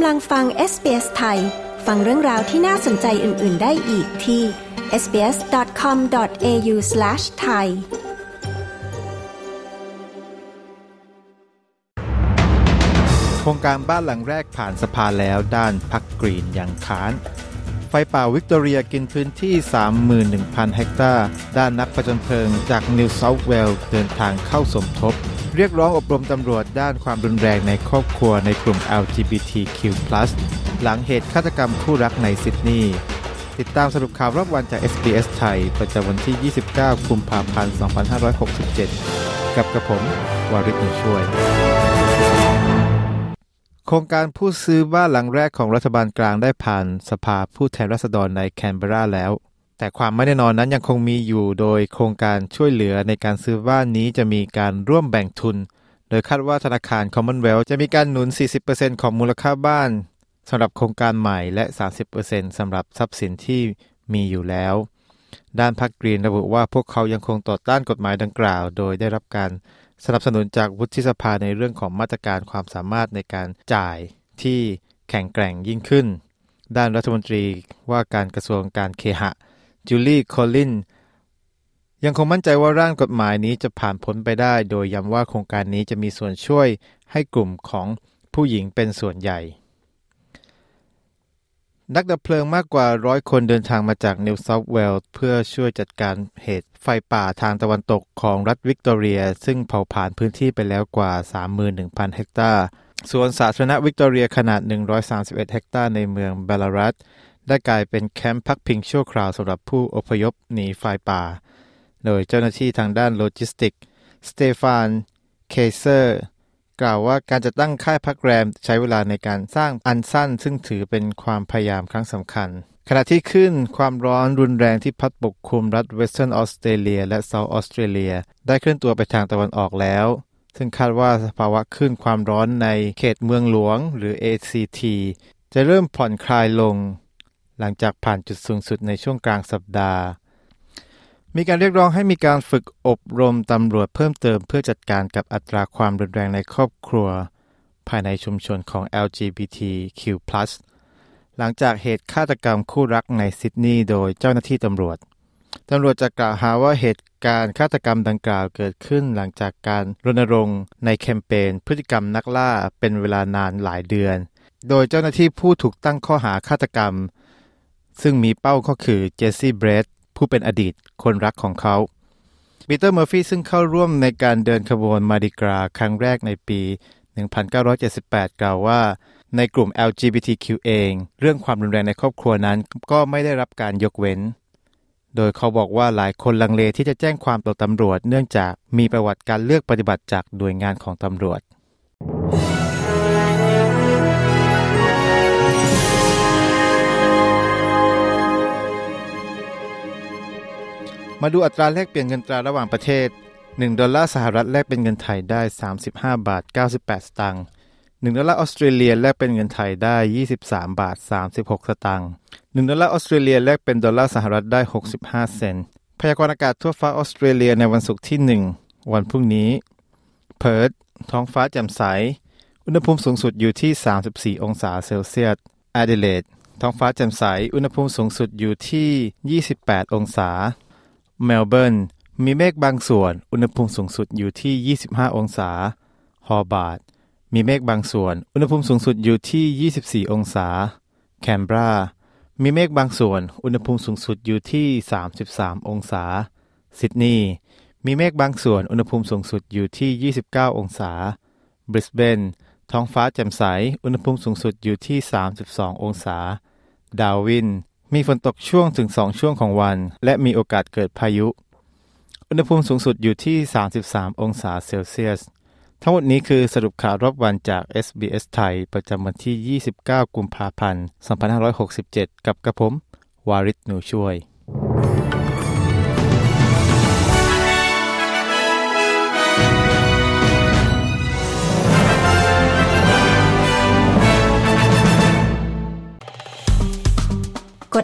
กำลังฟัง SBS ไทย ฟังเรื่องราวที่น่าสนใจอื่น ๆ ได้อีกที่ sbs.com.au/thai โครงการบ้านหลังแรกผ่านสภาแล้วด้านพรรคกรีนส์ยังค้าน ไฟป่าวิกตอเรียกินพื้นที่ 31,000 เฮกตาร์ ด้านนักผจญเพลิงจากนิวเซาท์เวลส์เดินทางเข้าสมทบ เรียกร้องอบรมตำรวจด้านความรุนแรงในครอบครัวในกลุ่ม LGBTQ+ หลังเหตุฆาตกรรมคู่รักในซิดนีย์ติดตามสรุปข่าวรอบวันจาก SBS ไทย ประจำวันที่ 29 กุมภาพันธ์ 2567 กับกระผม วาริศนิช่วย โครงการผู้ซื้อบ้านหลังแรกของรัฐบาลกลางได้ผ่านสภาผู้แทนราษฎรในแคนเบราแล้ว แต่ความไม่แน่นอนนั้นยังคงมีอยู่โดยโครงการช่วยเหลือในการซื้อบ้านนี้จะมีการร่วมแบ่งทุน โดยคาดว่าธนาคาร Commonwealth จะมีการหนุน 40%ของมูลค่าบ้านสำหรับโครงการใหม่และ 30%สำหรับทรัพย์สินที่มีอยู่แล้ว ด้านพรรคกรีนส์ระบุว่าพวกเขายังคงต่อต้านกฎหมายดังกล่าว โดยได้รับการสนับสนุนจากวุฒิสภาในเรื่องของมาตรการความสามารถในการจ่ายที่แข็งแกร่งยิ่งขึ้น ด้านรัฐมนตรีว่าการกระทรวงการเคหะ จูลี่ คอลลินส์ ยังคงมั่นใจว่าร่างกฎหมายนี้จะผ่านพ้นไปได้ โดยย้ำว่าโครงการนี้จะมีส่วนช่วยให้กลุ่มของผู้หญิงเป็นส่วนใหญ่ นักดับเพลิงมากกว่าร้อยคนเดินทางมาจากนิวเซาท์เวลส์เพื่อช่วยจัดการเหตุไฟป่าทางตะวันตกของรัฐวิกตอเรีย ซึ่งเผาผลาญพื้นที่ไปแล้วกว่า 31,000 เฮกตาร์สวนสาธารณะวิกตอเรียขนาด 131 เฮกตาร์ในเมืองแบลลารัต ได้กลายเป็นแคมป์พักพิงชั่วคราวสำหรับผู้อพยพหนีไฟป่า โดยเจ้าหน้าที่ทางด้านโลจิสติกส์ สเตฟาน เคเซอร์ กล่าวว่าการจะตั้งค่ายพักแรมใช้เวลาในการสร้างอันสั้น ซึ่งถือเป็นความพยายามครั้งสำคัญ ขณะที่คลื่นความร้อนรุนแรงที่พัดปกคลุมรัฐเวสเทิร์นออสเตรเลียและเซาท์ออสเตรเลีย ได้เคลื่อนตัวไปทางตะวันออกแล้วซึ่งคาดว่าสภาวะคลื่นความร้อนในเขตเมืองหลวงหรือ ACT จะเริ่มผ่อนคลายลง หลังจากผ่านจุดสูงสุดในช่วงกลางสัปดาห์ มีการเรียกร้องให้มีการฝึกอบรมตำรวจเพิ่มเติมเพื่อจัดการกับอัตราความรุนแรงในครอบครัว ภายในชุมชนของ LGBTQ+ หลังจากเหตุฆาตกรรมคู่รักในซิดนีย์โดยเจ้าหน้าที่ตำรวจ ตำรวจจะกล่าวหาว่าเหตุการณ์ฆาตกรรมดังกล่าวเกิดขึ้นหลังจากการรณรงค์ในแคมเปญพฤติกรรมนักล่าเป็นเวลานานหลายเดือน โดยเจ้าหน้าที่ผู้ถูกตั้งข้อหาฆาตกรรม ซึ่งมีเป้าก็คือเจสซี่ แบร์ดผู้เป็นอดีตคนรักของเขาปีเตอร์เมอร์ฟี่ซึ่งเข้าร่วมในการเดินขบวน Mardi Gras ครั้งแรกในปี 1978 กล่าวว่า ในกลุ่ม LGBTQ เอง เรื่องความรุนแรงในครอบครัวนั้นก็ไม่ได้รับการยกเว้น โดยเขาบอกว่าหลายคนลังเลที่จะแจ้งความต่อตำรวจ เนื่องจากมีประวัติการเลือกปฏิบัติจากหน่วยงานของตำรวจ มาดูอัตราแลกเปลี่ยนเงินตราระหว่างประเทศ 1 ดอลลาร์สหรัฐแลกเป็นเงินไทยได้ 35 บาท 98 สตางค์ 1 ดอลลาร์ออสเตรเลียแลกเป็นเงินไทยได้ 23 บาท 36 สตางค์ 1 ดอลลาร์ออสเตรเลียแลกเป็นดอลลาร์สหรัฐได้ 65 เซนต์ พยากรณ์อากาศทั่วฟ้าออสเตรเลียในวันศุกร์ที่ 1 วันพรุ่งนี้ เพิร์ธท้องฟ้าแจ่มใส อุณหภูมิสูงสุดอยู่ที่ 34 องศาเซลเซียสแอดิเลดท้องฟ้าแจ่มใส อุณหภูมิสูงสุดอยู่ที่ 28 องศา เมลเบิร์นมีเมฆบางส่วน อุณหภูมิสูงสุดอยู่ที่ 25 องศา โฮบาร์ตมีเมฆบางส่วน อุณหภูมิสูงสุดอยู่ที่ 24 องศา แคนเบรา มีเมฆบางส่วน อุณหภูมิสูงสุดอยู่ที่ 33 องศา ซิดนีย์ มีเมฆบางส่วน อุณหภูมิสูงสุดอยู่ที่ 29 องศา บริสเบน ท้องฟ้าแจ่มใส อุณหภูมิสูงสุดอยู่ที่ 32 องศา ดาวิน มีฝนตกช่วงถึง2ช่วงของวัน และมีโอกาสเกิดพายุ อุณหภูมิสูงสุดอยู่ที่ 33 องศาเซลเซียส ทั้งหมดนี้คือสรุปข่าวรอบวันจาก SBS ไทย ประจำวันที่ 29 กุมภาพันธ์ 2567 กับกระผม วาริศหนูช่วย